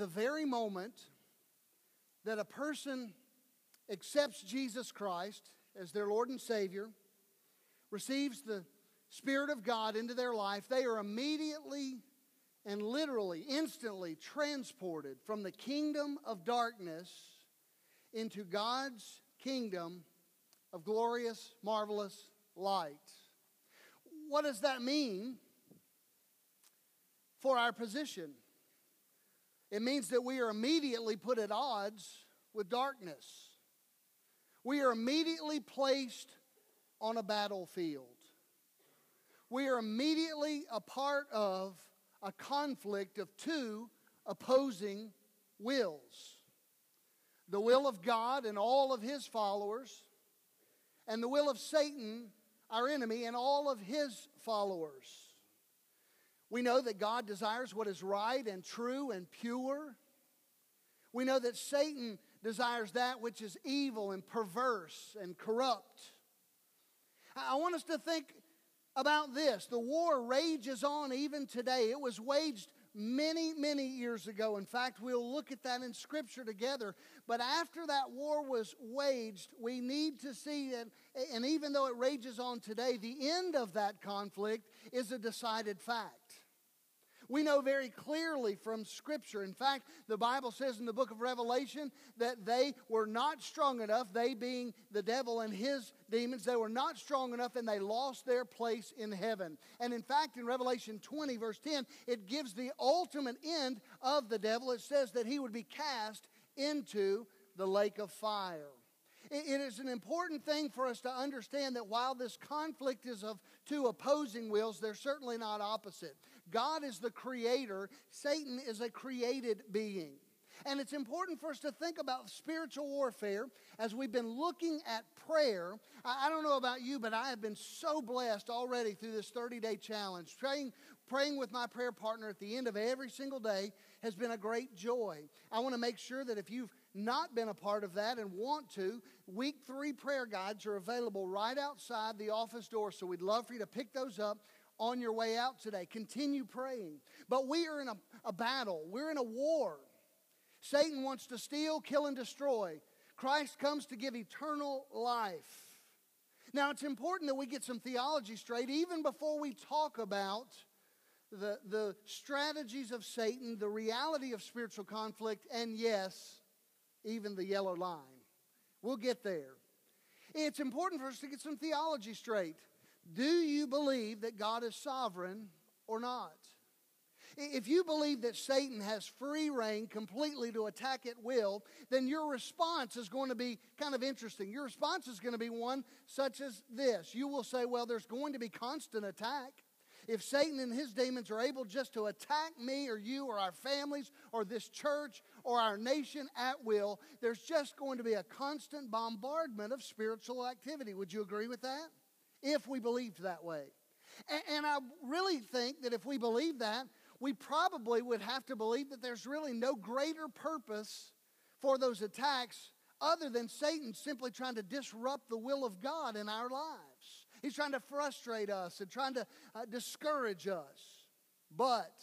the very moment that a person accepts Jesus Christ as their Lord and Savior, receives the Spirit of God into their life, they are immediately and literally, instantly transported from the kingdom of darkness into God's kingdom of glorious, marvelous light. What does that mean for our position? It means that we are immediately put at odds with darkness. We are immediately placed on a battlefield. We are immediately a part of a conflict of two opposing wills the will of God and all of his followers, and the will of Satan, our enemy, and all of his followers. We know that God desires what is right and true and pure. We know that Satan desires that which is evil and perverse and corrupt. I want us to think about this. The war rages on even today. It was waged many, many years ago. In fact, we'll look at that in Scripture together. But after that war was waged, we need to see that, and even though it rages on today, the end of that conflict is a decided fact. We know very clearly from Scripture. In fact, the Bible says in the book of Revelation that they were not strong enough, they being the devil and his demons, they were not strong enough and they lost their place in heaven. And in fact, in Revelation 20, verse 10, it gives the ultimate end of the devil. It says that he would be cast into the lake of fire. It is an important thing for us to understand that while this conflict is of two opposing wills, they're certainly not opposite. God is the creator, Satan is a created being. And it's important for us to think about spiritual warfare as we've been looking at prayer. I don't know about you, but I have been so blessed already through this 30 day challenge. Praying, praying with my prayer partner at the end of every single day has been a great joy. I want to make sure that if you've not been a part of that and want to, week three prayer guides are available right outside the office door. So we'd love for you to pick those up on your way out today. Continue praying. But we are in a, a battle, we're in a war. Satan wants to steal, kill, and destroy. Christ comes to give eternal life. Now, it's important that we get some theology straight even before we talk about the, the strategies of Satan, the reality of spiritual conflict, and yes, even the yellow line. We'll get there. It's important for us to get some theology straight. Do you believe that God is sovereign or not? If you believe that Satan has free rein completely to attack at will, then your response is going to be kind of interesting. Your response is going to be one such as this. You will say, Well, there's going to be constant attack. If Satan and his demons are able just to attack me or you or our families or this church or our nation at will, there's just going to be a constant bombardment of spiritual activity. Would you agree with that? If we believed that way. And, I really think that if we believe that, we probably would have to believe that there's really no greater purpose for those attacks other than Satan simply trying to disrupt the will of God in our lives. He's trying to frustrate us and trying to uh, discourage us. But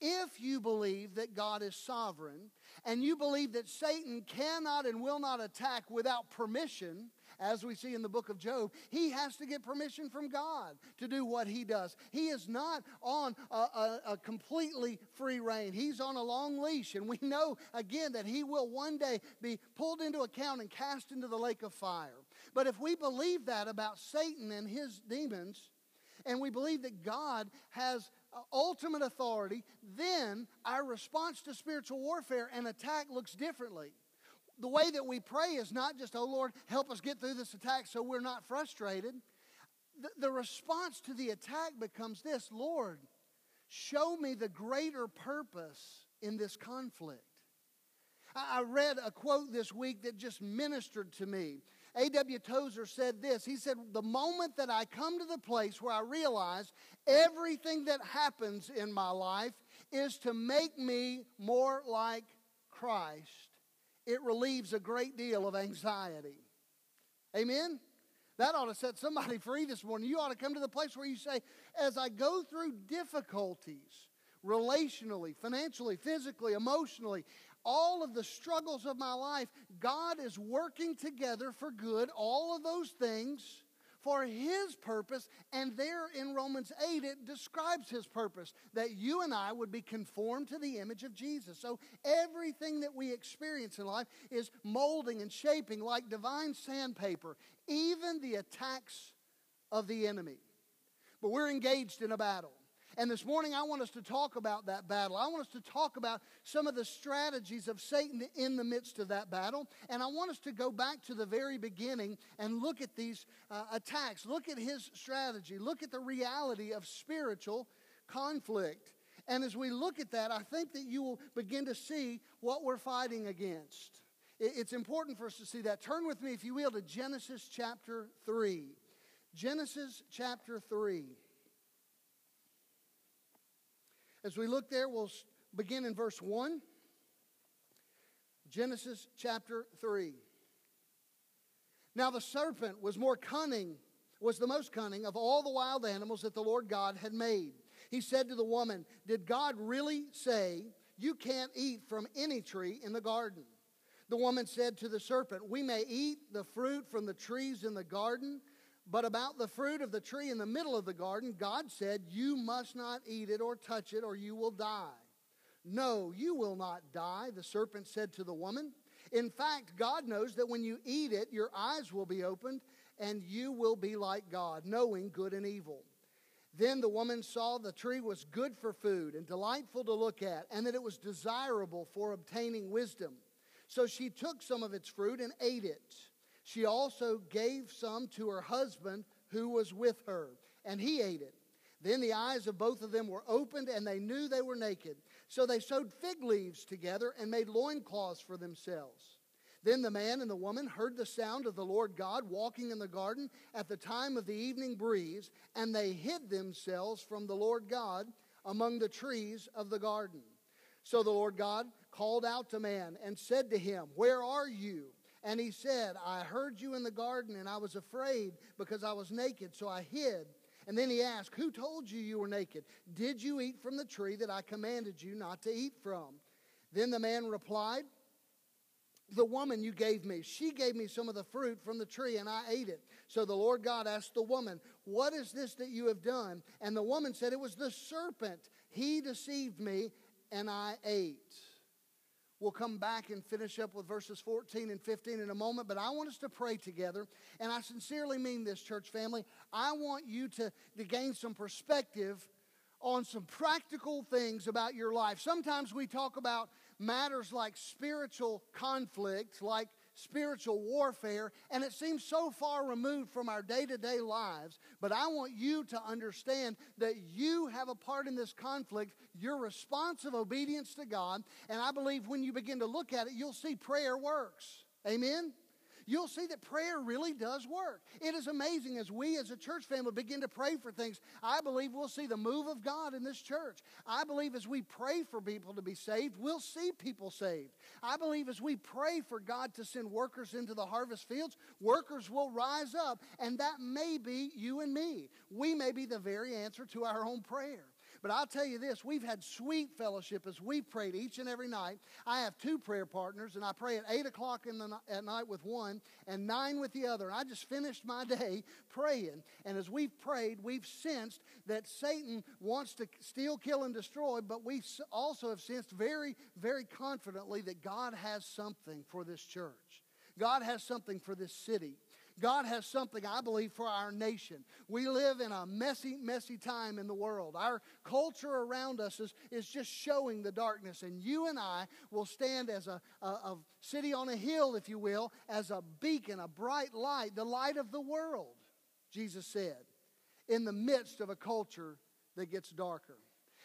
if you believe that God is sovereign and you believe that Satan cannot and will not attack without permission, as we see in the book of Job, he has to get permission from God to do what he does. He is not on a, a, a completely free rein, he's on a long leash. And we know again that he will one day be pulled into account and cast into the lake of fire. But if we believe that about Satan and his demons, and we believe that God has uh, ultimate authority, then our response to spiritual warfare and attack looks differently. The way that we pray is not just, oh Lord, help us get through this attack so we're not frustrated. The, the response to the attack becomes this Lord, show me the greater purpose in this conflict. I read a quote this week that just ministered to me. A.W. Tozer said this He said, The moment that I come to the place where I realize everything that happens in my life is to make me more like Christ, it relieves a great deal of anxiety. Amen? That ought to set somebody free this morning. You ought to come to the place where you say, As I go through difficulties, relationally, financially, physically, emotionally, all of the struggles of my life, God is working together for good, all of those things for his purpose. And there in Romans 8, it describes his purpose that you and I would be conformed to the image of Jesus. So everything that we experience in life is molding and shaping like divine sandpaper, even the attacks of the enemy. But we're engaged in a battle. And this morning, I want us to talk about that battle. I want us to talk about some of the strategies of Satan in the midst of that battle. And I want us to go back to the very beginning and look at these uh, attacks. Look at his strategy. Look at the reality of spiritual conflict. And as we look at that, I think that you will begin to see what we're fighting against. It's important for us to see that. Turn with me, if you will, to Genesis chapter 3. Genesis chapter 3. As we look there, we'll begin in verse 1. Genesis chapter 3. Now the serpent was more cunning, was the most cunning of all the wild animals that the Lord God had made. He said to the woman, Did God really say, You can't eat from any tree in the garden? The woman said to the serpent, We may eat the fruit from the trees in the garden. But about the fruit of the tree in the middle of the garden, God said, You must not eat it or touch it, or you will die. No, you will not die, the serpent said to the woman. In fact, God knows that when you eat it, your eyes will be opened, and you will be like God, knowing good and evil. Then the woman saw the tree was good for food and delightful to look at, and that it was desirable for obtaining wisdom. So she took some of its fruit and ate it. She also gave some to her husband who was with her, and he ate it. Then the eyes of both of them were opened, and they knew they were naked. So they sewed fig leaves together and made loincloths for themselves. Then the man and the woman heard the sound of the Lord God walking in the garden at the time of the evening breeze, and they hid themselves from the Lord God among the trees of the garden. So the Lord God called out to man and said to him, Where are you? And he said, I heard you in the garden, and I was afraid because I was naked, so I hid. And then he asked, Who told you you were naked? Did you eat from the tree that I commanded you not to eat from? Then the man replied, The woman you gave me, she gave me some of the fruit from the tree, and I ate it. So the Lord God asked the woman, What is this that you have done? And the woman said, It was the serpent. He deceived me, and I ate. We'll come back and finish up with verses 14 and 15 in a moment, but I want us to pray together. And I sincerely mean this, church family. I want you to, to gain some perspective on some practical things about your life. Sometimes we talk about matters like spiritual conflict, like spiritual warfare, and it seems so far removed from our day to day lives. But I want you to understand that you have a part in this conflict, your responsive obedience to God, and I believe when you begin to look at it, you'll see prayer works. Amen? You'll see that prayer really does work. It is amazing as we as a church family begin to pray for things. I believe we'll see the move of God in this church. I believe as we pray for people to be saved, we'll see people saved. I believe as we pray for God to send workers into the harvest fields, workers will rise up, and that may be you and me. We may be the very answer to our own prayer. But I'll tell you this we've had sweet fellowship as we've prayed each and every night. I have two prayer partners, and I pray at 8 o'clock in the, at night with one and 9 with the other. And I just finished my day praying. And as we've prayed, we've sensed that Satan wants to steal, kill, and destroy, but we also have sensed very, very confidently that God has something for this church. God has something for this city. God has something, I believe, for our nation. We live in a messy, messy time in the world. Our culture around us is, is just showing the darkness, and you and I will stand as a, a, a city on a hill, if you will, as a beacon, a bright light, the light of the world, Jesus said, in the midst of a culture that gets darker.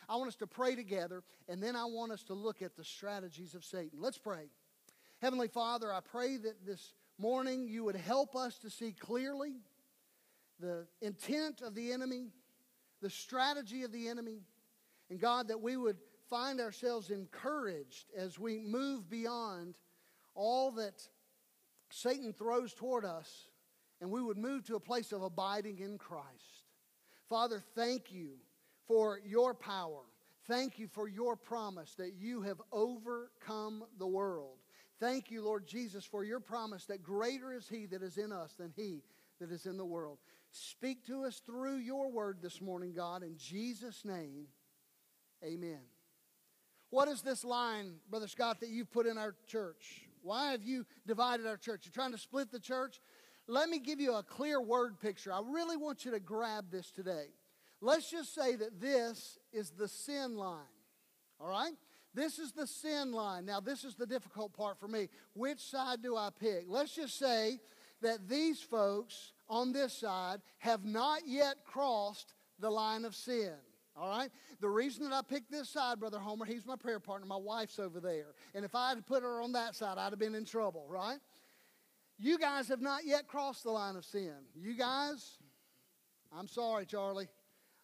I want us to pray together, and then I want us to look at the strategies of Satan. Let's pray. Heavenly Father, I pray that this morning you would help us to see clearly the intent of the enemy, the strategy of the enemy, and God, that we would find ourselves encouraged as we move beyond all that Satan throws toward us, and we would move to a place of abiding in Christ. Father, thank you for your power. Thank you for your promise that you have overcome the world. Thank you, Lord Jesus, for your promise that greater is He that is in us than He that is in the world. Speak to us through your word this morning, God. In Jesus' name, amen. What is this line, Brother Scott, that you've put in our church? Why have you divided our church? You're trying to split the church? Let me give you a clear word picture. I really want you to grab this today. Let's just say that this is the sin line. All right? This is the sin line. Now, this is the difficult part for me. Which side do I pick? Let's just say that these folks on this side have not yet crossed the line of sin. All right? The reason that I picked this side, Brother Homer, he's my prayer partner. My wife's over there. And if I had put her on that side, I'd have been in trouble, right? You guys have not yet crossed the line of sin. You guys, I'm sorry, Charlie.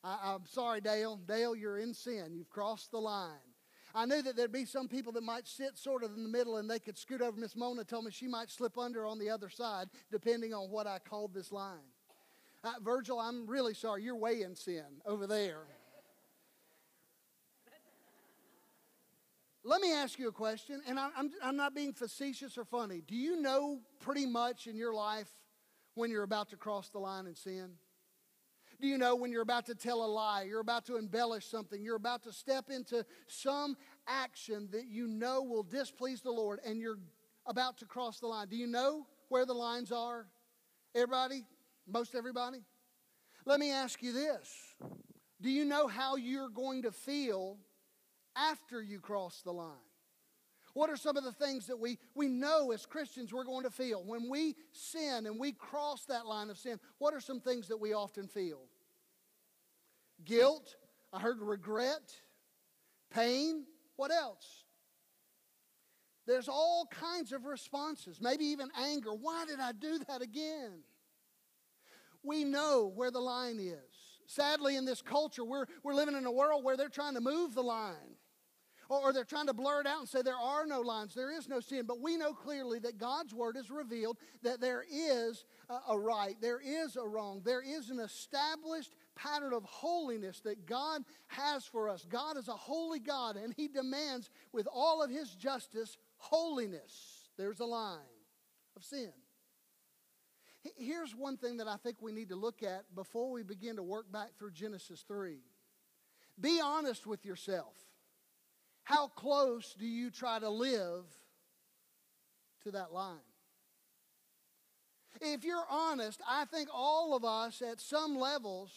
I, am sorry, Dale. Dale, you're in sin. You've crossed the line. I knew that there'd be some people that might sit sort of in the middle and they could scoot over. Miss Mona told me she might slip under on the other side, depending on what I called this line. Uh, Virgil, I'm really sorry. You're way in sin over there. Let me ask you a question, and I'm, I'm not being facetious or funny. Do you know pretty much in your life when you're about to cross the line in sin? Do you know when you're about to tell a lie, you're about to embellish something, you're about to step into some action that you know will displease the Lord and you're about to cross the line? Do you know where the lines are? Everybody? Most everybody? Let me ask you this Do you know how you're going to feel after you cross the line? What are some of the things that we, we know as Christians we're going to feel? When we sin and we cross that line of sin, what are some things that we often feel? Guilt. I heard regret, pain. What else? There's all kinds of responses, maybe even anger. Why did I do that again? We know where the line is. Sadly, in this culture, we're, we're living in a world where they're trying to move the line. Or, they're trying to blur it out and say there are no lines, there is no sin. But we know clearly that God's word is revealed that there is a right, there is a wrong, there is an established pattern of holiness that God has for us. God is a holy God, and He demands, with all of His justice, holiness. There's a line of sin. Here's one thing that I think we need to look at before we begin to work back through Genesis 3. Be honest with yourself. How close do you try to live to that line? If you're honest, I think all of us at some levels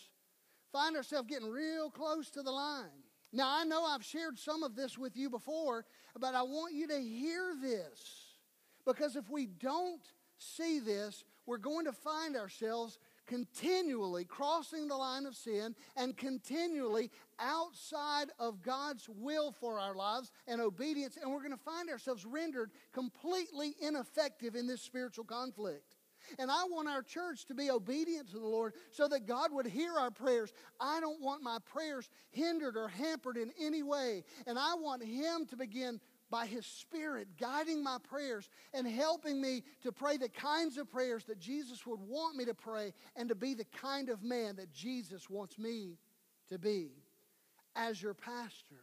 find ourselves getting real close to the line. Now, I know I've shared some of this with you before, but I want you to hear this. Because if we don't see this, we're going to find ourselves continually crossing the line of sin and continually outside of God's will for our lives and obedience, and we're going to find ourselves rendered completely ineffective in this spiritual conflict. And I want our church to be obedient to the Lord so that God would hear our prayers. I don't want my prayers hindered or hampered in any way. And I want Him to begin by His Spirit guiding my prayers and helping me to pray the kinds of prayers that Jesus would want me to pray and to be the kind of man that Jesus wants me to be as your pastor.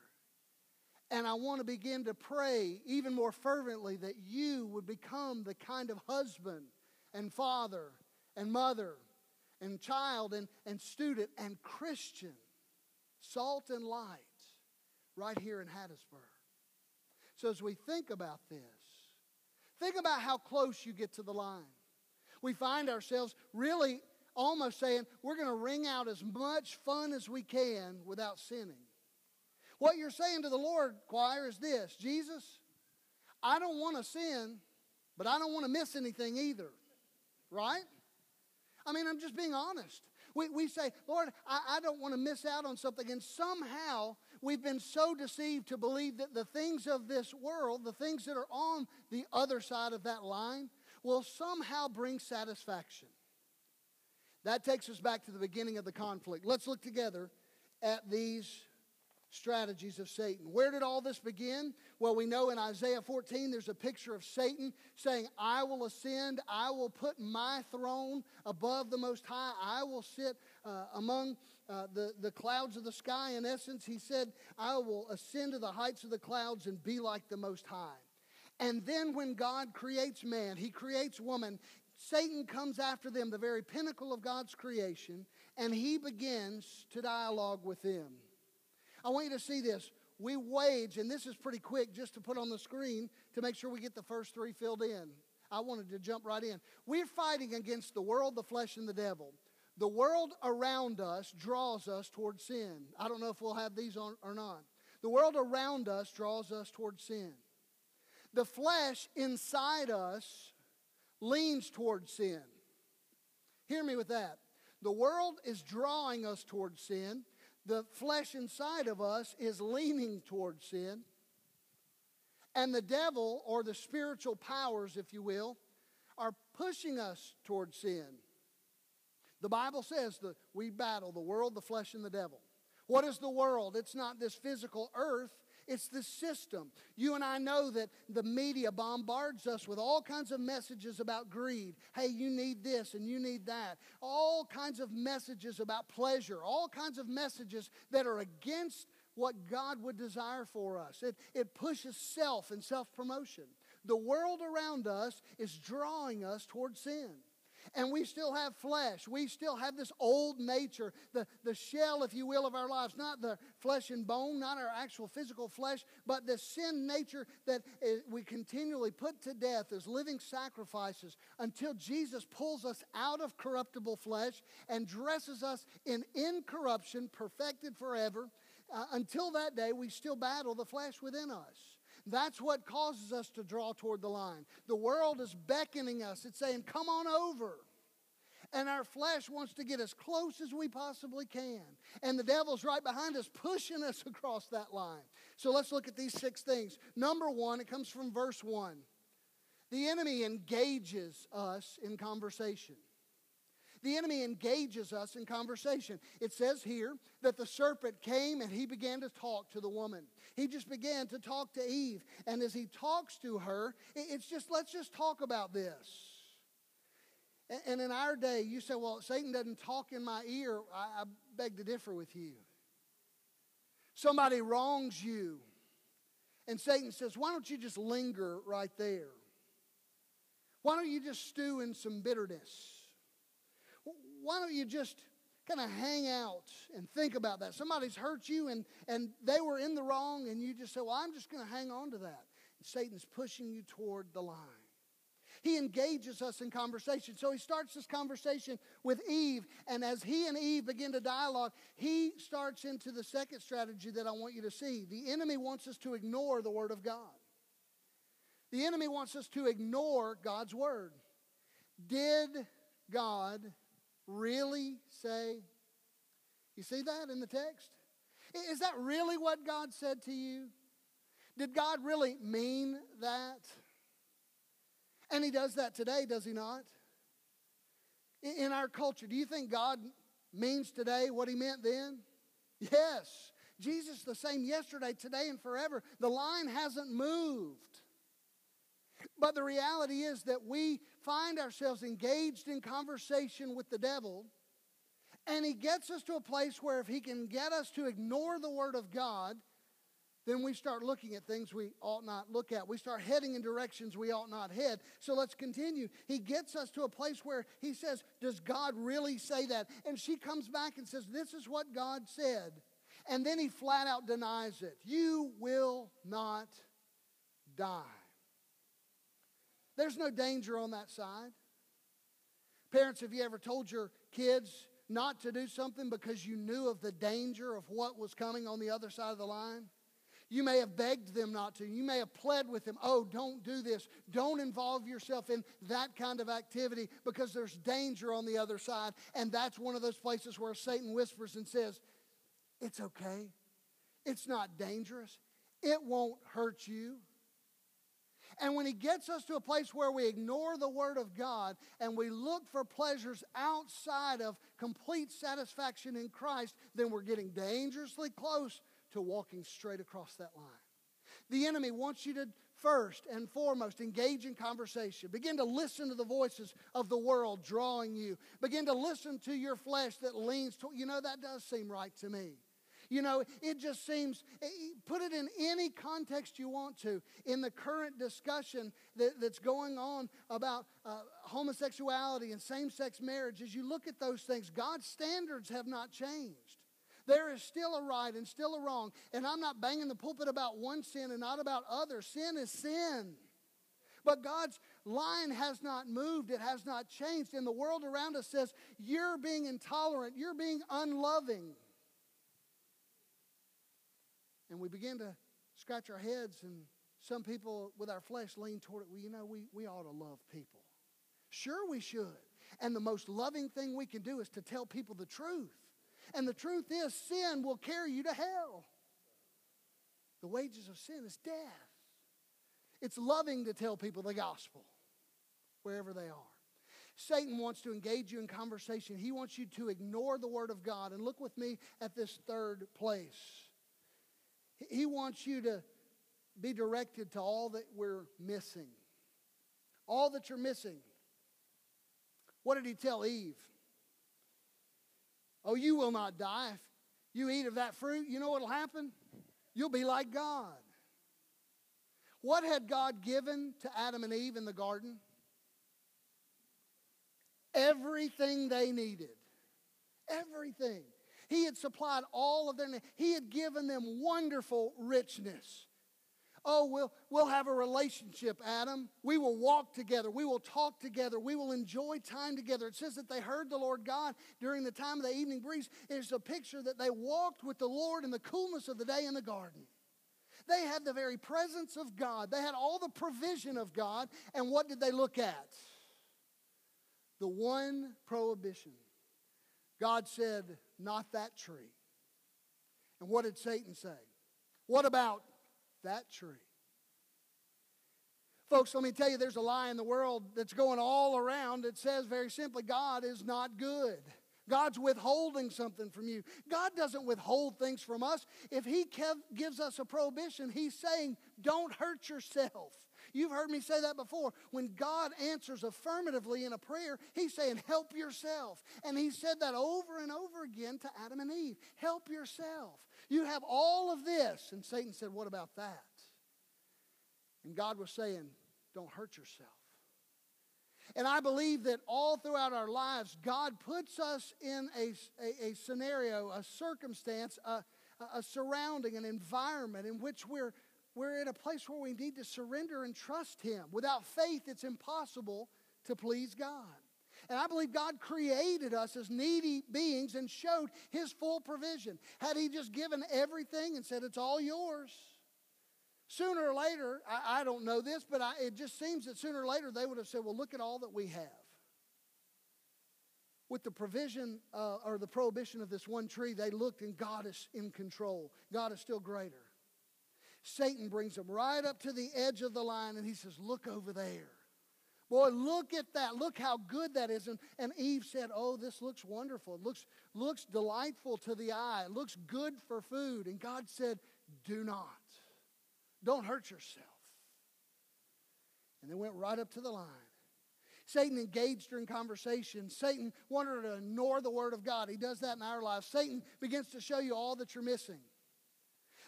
And I want to begin to pray even more fervently that you would become the kind of husband and father and mother and child and, and student and Christian, salt and light, right here in Hattiesburg. So as we think about this, think about how close you get to the line. We find ourselves really almost saying, we're going to wring out as much fun as we can without sinning. What you're saying to the Lord, choir, is this Jesus, I don't want to sin, but I don't want to miss anything either. Right? I mean, I'm just being honest. We, we say, Lord, I, I don't want to miss out on something. And somehow we've been so deceived to believe that the things of this world, the things that are on the other side of that line, will somehow bring satisfaction. That takes us back to the beginning of the conflict. Let's look together at these strategies of Satan. Where did all this begin? Well, we know in Isaiah 14 there's a picture of Satan saying, I will ascend, I will put my throne above the Most High, I will sit uh, among uh, the, the clouds of the sky. In essence, he said, I will ascend to the heights of the clouds and be like the Most High. And then when God creates man, he creates woman, Satan comes after them, the very pinnacle of God's creation, and he begins to dialogue with them. I want you to see this. We wage, and this is pretty quick just to put on the screen to make sure we get the first three filled in. I wanted to jump right in. We're fighting against the world, the flesh, and the devil. The world around us draws us towards sin. I don't know if we'll have these on or not. The world around us draws us towards sin. The flesh inside us leans towards sin. Hear me with that. The world is drawing us towards sin. The flesh inside of us is leaning towards sin. And the devil, or the spiritual powers, if you will, are pushing us towards sin. The Bible says that we battle the world, the flesh, and the devil. What is the world? It's not this physical earth, it's the system. You and I know that the media bombards us with all kinds of messages about greed. Hey, you need this and you need that. All kinds of messages about pleasure. All kinds of messages that are against what God would desire for us. It, it pushes self and self promotion. The world around us is drawing us toward sin. And we still have flesh. We still have this old nature, the, the shell, if you will, of our lives. Not the flesh and bone, not our actual physical flesh, but the sin nature that we continually put to death as living sacrifices until Jesus pulls us out of corruptible flesh and dresses us in incorruption, perfected forever. Uh, until that day, we still battle the flesh within us. That's what causes us to draw toward the line. The world is beckoning us, it's saying, Come on over. And our flesh wants to get as close as we possibly can. And the devil's right behind us, pushing us across that line. So let's look at these six things. Number one, it comes from verse one. The enemy engages us in conversation. The enemy engages us in conversation. It says here that the serpent came and he began to talk to the woman. He just began to talk to Eve. And as he talks to her, it's just, let's just talk about this. And in our day, you say, well, Satan doesn't talk in my ear. I, beg to differ with you. Somebody wrongs you. And Satan says, why don't you just linger right there? Why don't you just stew in some bitterness? Why don't you just kind of hang out and think about that? Somebody's hurt you and, and they were in the wrong, and you just say, Well, I'm just going to hang on to that. And Satan's pushing you toward the line. He engages us in conversation. So he starts this conversation with Eve, and as he and Eve begin to dialogue, he starts into the second strategy that I want you to see. The enemy wants us to ignore the Word of God. The enemy wants us to ignore God's Word. Did God really say? You see that in the text? Is that really what God said to you? Did God really mean that? And He does that today, does He not? In our culture, do you think God means today what He meant then? Yes. Jesus the same yesterday, today, and forever. The line hasn't moved. But the reality is that we find ourselves engaged in conversation with the devil, and he gets us to a place where if he can get us to ignore the Word of God, then we start looking at things we ought not look at. We start heading in directions we ought not head. So let's continue. He gets us to a place where he says, Does God really say that? And she comes back and says, This is what God said. And then he flat out denies it. You will not die. There's no danger on that side. Parents, have you ever told your kids not to do something because you knew of the danger of what was coming on the other side of the line? You may have begged them not to. You may have pled with them, oh, don't do this. Don't involve yourself in that kind of activity because there's danger on the other side. And that's one of those places where Satan whispers and says, it's okay. It's not dangerous. It won't hurt you. And when he gets us to a place where we ignore the Word of God and we look for pleasures outside of complete satisfaction in Christ, then we're getting dangerously close to walking straight across that line. The enemy wants you to first and foremost engage in conversation. Begin to listen to the voices of the world drawing you. Begin to listen to your flesh that leans to, you know, that does seem right to me. You know, it just seems, eh, eh, put it in any context you want to. In the current discussion that, that's going on about uh, homosexuality and same sex marriage, as you look at those things, God's standards have not changed. There is still a right and still a wrong. And I'm not banging the pulpit about one sin and not about others. Sin is sin. But God's line has not moved, it has not changed. And the world around us says, You're being intolerant, you're being unloving. And we begin to scratch our heads, and some people with our flesh lean toward it. Well, you know, we, we ought to love people. Sure, we should. And the most loving thing we can do is to tell people the truth. And the truth is, sin will carry you to hell. The wages of sin is death. It's loving to tell people the gospel wherever they are. Satan wants to engage you in conversation. He wants you to ignore the word of God. And look with me at this third place. He wants you to be directed to all that we're missing. All that you're missing. What did he tell Eve? Oh, you will not die. If you eat of that fruit, you know what will happen? You'll be like God. What had God given to Adam and Eve in the garden? Everything they needed. Everything. He had supplied all of their needs. He had given them wonderful richness. Oh, we'll, we'll have a relationship, Adam. We will walk together. We will talk together. We will enjoy time together. It says that they heard the Lord God during the time of the evening breeze. It's a picture that they walked with the Lord in the coolness of the day in the garden. They had the very presence of God, they had all the provision of God. And what did they look at? The one prohibition. God said, Not that tree. And what did Satan say? What about that tree. Folks, let me tell you, there's a lie in the world that's going all around that says very simply, God is not good. God's withholding something from you. God doesn't withhold things from us. If He gives us a prohibition, He's saying, don't hurt yourself. You've heard me say that before. When God answers affirmatively in a prayer, He's saying, help yourself. And He said that over and over again to Adam and Eve help yourself. You have all of this. And Satan said, What about that? And God was saying, Don't hurt yourself. And I believe that all throughout our lives, God puts us in a, a, a scenario, a circumstance, a, a surrounding, an environment in which we're, we're in a place where we need to surrender and trust Him. Without faith, it's impossible to please God. And I believe God created us as needy beings and showed His full provision. Had He just given everything and said, It's all yours, sooner or later, I, I don't know this, but I, it just seems that sooner or later they would have said, Well, look at all that we have. With the provision uh, or the prohibition of this one tree, they looked and God is in control. God is still greater. Satan brings them right up to the edge of the line and he says, Look over there. Boy, look at that. Look how good that is. And, and Eve said, Oh, this looks wonderful. It looks, looks delightful to the eye. It looks good for food. And God said, Do not. Don't hurt yourself. And they went right up to the line. Satan engaged her in conversation. Satan wanted her to ignore the word of God. He does that in our lives. Satan begins to show you all that you're missing.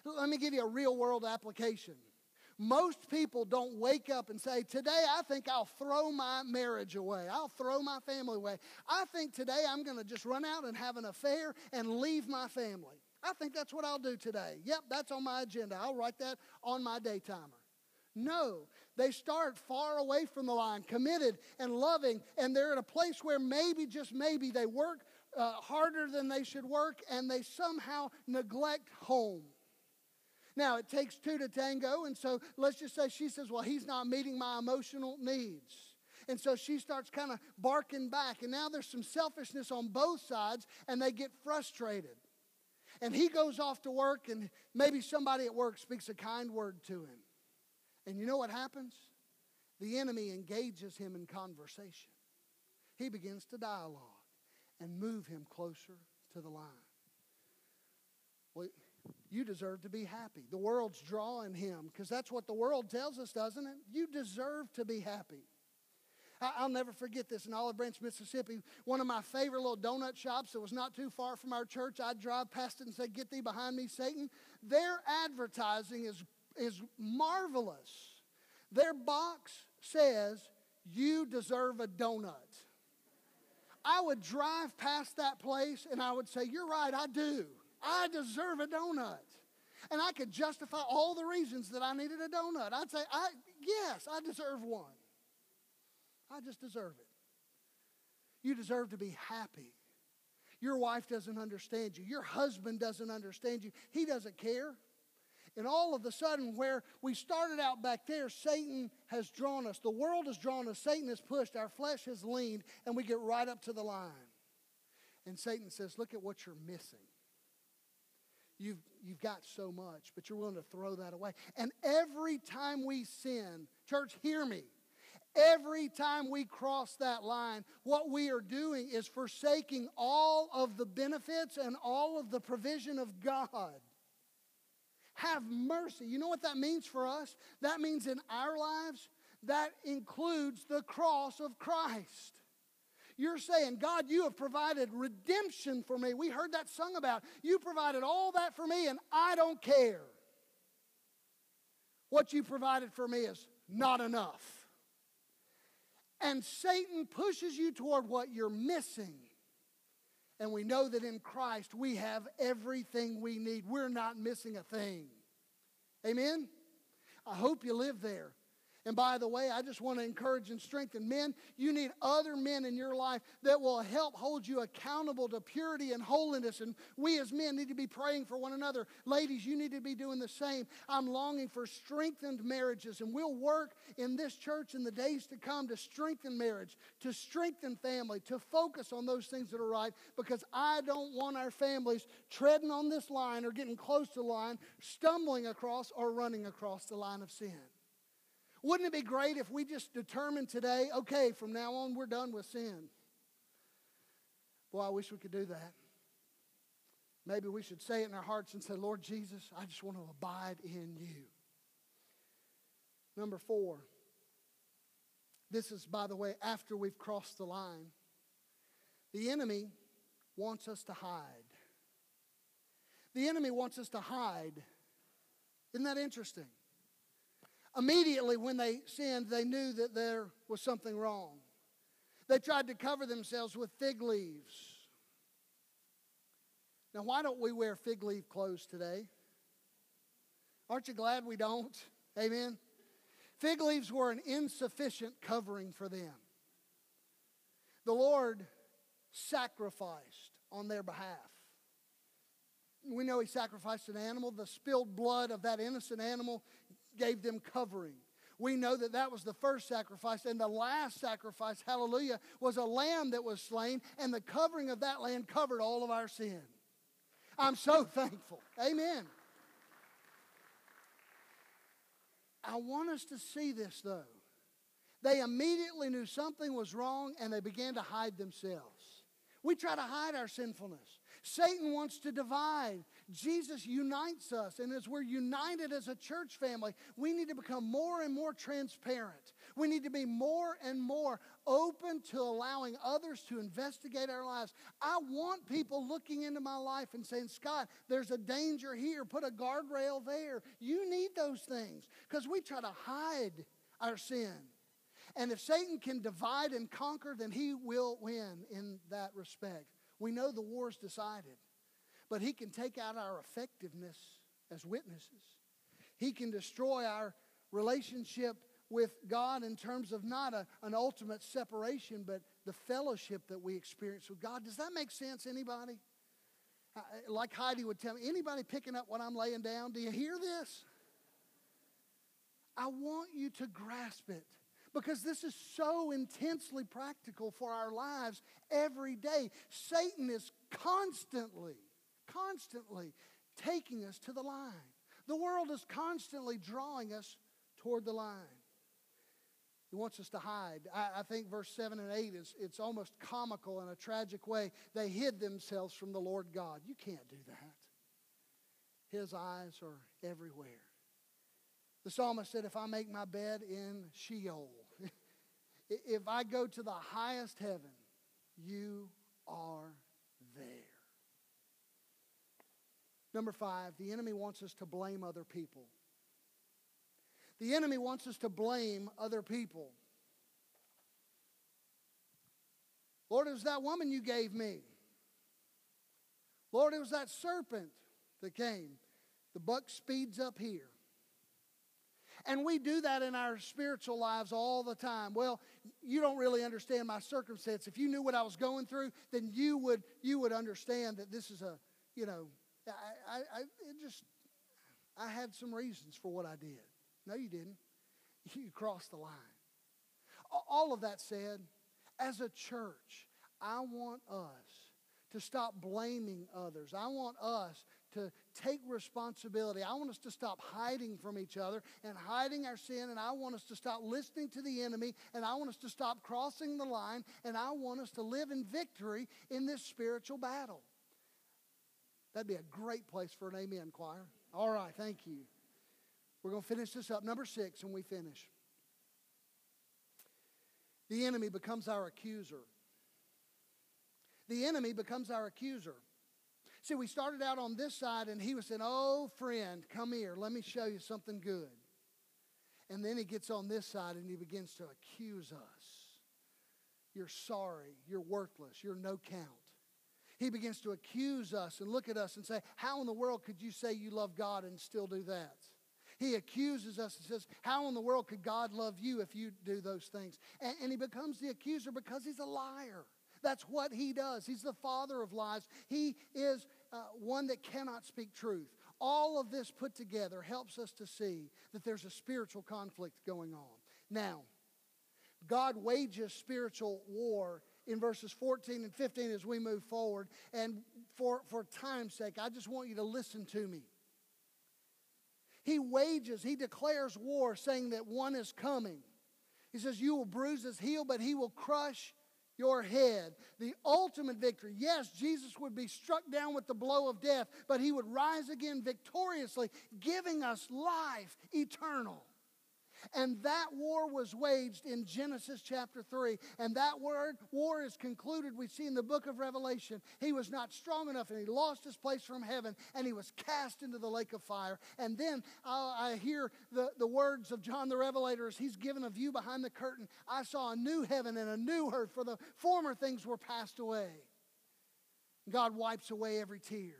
Let me give you a real world application. Most people don't wake up and say, Today I think I'll throw my marriage away. I'll throw my family away. I think today I'm going to just run out and have an affair and leave my family. I think that's what I'll do today. Yep, that's on my agenda. I'll write that on my day timer. No, they start far away from the line, committed and loving, and they're at a place where maybe, just maybe, they work uh, harder than they should work and they somehow neglect home. Now, it takes two to tango, and so let's just say she says, Well, he's not meeting my emotional needs. And so she starts kind of barking back, and now there's some selfishness on both sides, and they get frustrated. And he goes off to work, and maybe somebody at work speaks a kind word to him. And you know what happens? The enemy engages him in conversation. He begins to dialogue and move him closer to the line. Well, You deserve to be happy. The world's drawing him because that's what the world tells us, doesn't it? You deserve to be happy. I'll never forget this in Olive Branch, Mississippi. One of my favorite little donut shops that was not too far from our church. I'd drive past it and say, Get thee behind me, Satan. Their advertising is, is marvelous. Their box says, You deserve a donut. I would drive past that place and I would say, You're right, I do. I deserve a donut. And I could justify all the reasons that I needed a donut. I'd say, I, Yes, I deserve one. I just deserve it. You deserve to be happy. Your wife doesn't understand you. Your husband doesn't understand you. He doesn't care. And all of a sudden, where we started out back there, Satan has drawn us. The world has drawn us. Satan has pushed. Our flesh has leaned, and we get right up to the line. And Satan says, Look at what you're missing. You've, you've got so much, but you're willing to throw that away. And every time we sin, church, hear me. Every time we cross that line, what we are doing is forsaking all of the benefits and all of the provision of God. Have mercy. You know what that means for us? That means in our lives, that includes the cross of Christ. You're saying, God, you have provided redemption for me. We heard that sung about. You provided all that for me, and I don't care. What you provided for me is not enough. And Satan pushes you toward what you're missing. And we know that in Christ we have everything we need. We're not missing a thing. Amen? I hope you live there. And by the way, I just want to encourage and strengthen men. You need other men in your life that will help hold you accountable to purity and holiness. And we as men need to be praying for one another. Ladies, you need to be doing the same. I'm longing for strengthened marriages. And we'll work in this church in the days to come to strengthen marriage, to strengthen family, to focus on those things that are right. Because I don't want our families treading on this line or getting close to the line, stumbling across or running across the line of sin. Wouldn't it be great if we just determined today, okay, from now on we're done with sin? Boy, I wish we could do that. Maybe we should say it in our hearts and say, Lord Jesus, I just want to abide in you. Number four, this is, by the way, after we've crossed the line. The enemy wants us to hide. The enemy wants us to hide. Isn't that interesting? Immediately, when they sinned, they knew that there was something wrong. They tried to cover themselves with fig leaves. Now, why don't we wear fig leaf clothes today? Aren't you glad we don't? Amen. Fig leaves were an insufficient covering for them. The Lord sacrificed on their behalf. We know He sacrificed an animal. The spilled blood of that innocent animal gave them covering. We know that that was the first sacrifice. And the last sacrifice, hallelujah, was a lamb that was slain, and the covering of that lamb covered all of our sin. I'm so thankful. Amen. I want us to see this, though. They immediately knew something was wrong and they began to hide themselves. We try to hide our sinfulness. Satan wants to divide. Jesus unites us, and as we're united as a church family, we need to become more and more transparent. We need to be more and more open to allowing others to investigate our lives. I want people looking into my life and saying, Scott, there's a danger here. Put a guardrail there. You need those things because we try to hide our sin. And if Satan can divide and conquer, then he will win in that respect. We know the war's decided. But he can take out our effectiveness as witnesses. He can destroy our relationship with God in terms of not a, an ultimate separation, but the fellowship that we experience with God. Does that make sense, anybody? Uh, like Heidi would tell me, anybody picking up what I'm laying down? Do you hear this? I want you to grasp it because this is so intensely practical for our lives every day. Satan is constantly constantly taking us to the line. The world is constantly drawing us toward the line. He wants us to hide. I, I, think verse 7 and 8 is it's almost comical in a tragic way. They hid themselves from the Lord God. You can't do that. his eyes are everywhere. The psalmist said, If I make my bed in Sheol, if I go to the highest heaven, you are there. Number five, the enemy wants us to blame other people. The enemy wants us to blame other people. Lord, it was that woman you gave me. Lord, it was that serpent that came. The buck speeds up here. And we do that in our spiritual lives all the time. Well, you don't really understand my circumstance. If you knew what I was going through, then you would you would understand that this is a, you know, I, I, I it just I had some reasons for what I did. No, you didn't. You crossed the line. All of that said, as a church, I want us to stop blaming others. I want us to take responsibility. I want us to stop hiding from each other and hiding our sin, and I want us to stop listening to the enemy, and I want us to stop crossing the line, and I want us to live in victory in this spiritual battle. That'd be a great place for an amen choir. All right, thank you. We're going to finish this up. Number six, and we finish. The enemy becomes our accuser. The enemy becomes our accuser. See, we started out on this side, and he was saying, Oh, friend, come here. Let me show you something good. And then he gets on this side and he begins to accuse us. You're sorry. You're worthless. You're no count. He begins to accuse us and look at us and say, How in the world could you say you love God and still do that? He accuses us and says, How in the world could God love you if you do those things? And, and he becomes the accuser because he's a liar. That's what he does. He's the father of lies. He is uh, one that cannot speak truth. All of this put together helps us to see that there's a spiritual conflict going on. Now, God wages spiritual war in verses 14 and 15 as we move forward. And for, for time's sake, I just want you to listen to me. He wages, he declares war, saying that one is coming. He says, You will bruise his heel, but he will crush your head. The ultimate victory. Yes, Jesus would be struck down with the blow of death, but he would rise again victoriously, giving us life eternal. And that war was waged in Genesis chapter 3. And that word, war is concluded, we see in the book of Revelation. He was not strong enough and he lost his place from heaven and he was cast into the lake of fire. And then uh, I hear the, the words of John the Revelator as he's given a view behind the curtain. I saw a new heaven and a new earth, for the former things were passed away. God wipes away every tear.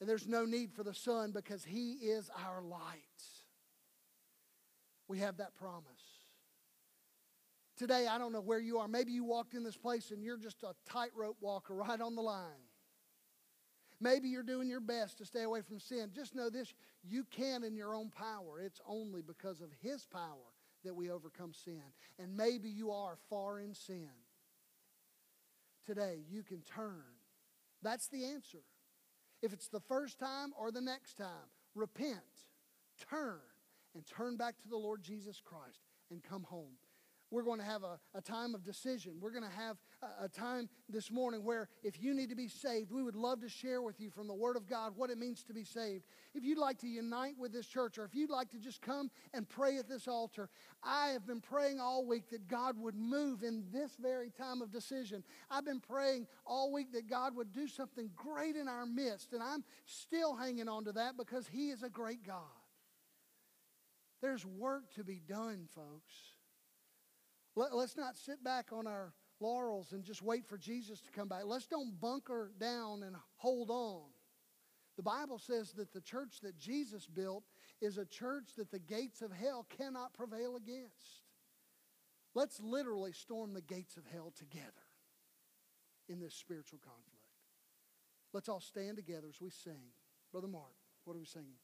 And there's no need for the sun because he is our light we have that promise. Today, I don't know where you are. Maybe you walked in this place and you're just a tightrope walker right on the line. Maybe you're doing your best to stay away from sin. Just know this you can in your own power. It's only because of His power that we overcome sin. And maybe you are far in sin. Today, you can turn. That's the answer. If it's the first time or the next time, repent, turn, and turn back to the Lord Jesus Christ and come home. We're going to have a, a time of decision. We're going to have a, a time this morning where if you need to be saved, we would love to share with you from the Word of God what it means to be saved. If you'd like to unite with this church or if you'd like to just come and pray at this altar, I have been praying all week that God would move in this very time of decision. I've been praying all week that God would do something great in our midst, and I'm still hanging on to that because He is a great God. There's work to be done, folks. Let, us not sit back on our laurels and just wait for Jesus to come back. Let's don't bunker down and hold on. The Bible says that the church that Jesus built is a church that the gates of hell cannot prevail against. Let's literally storm the gates of hell together in this spiritual conflict. Let's all stand together as we sing. Brother Mark, what are we singing?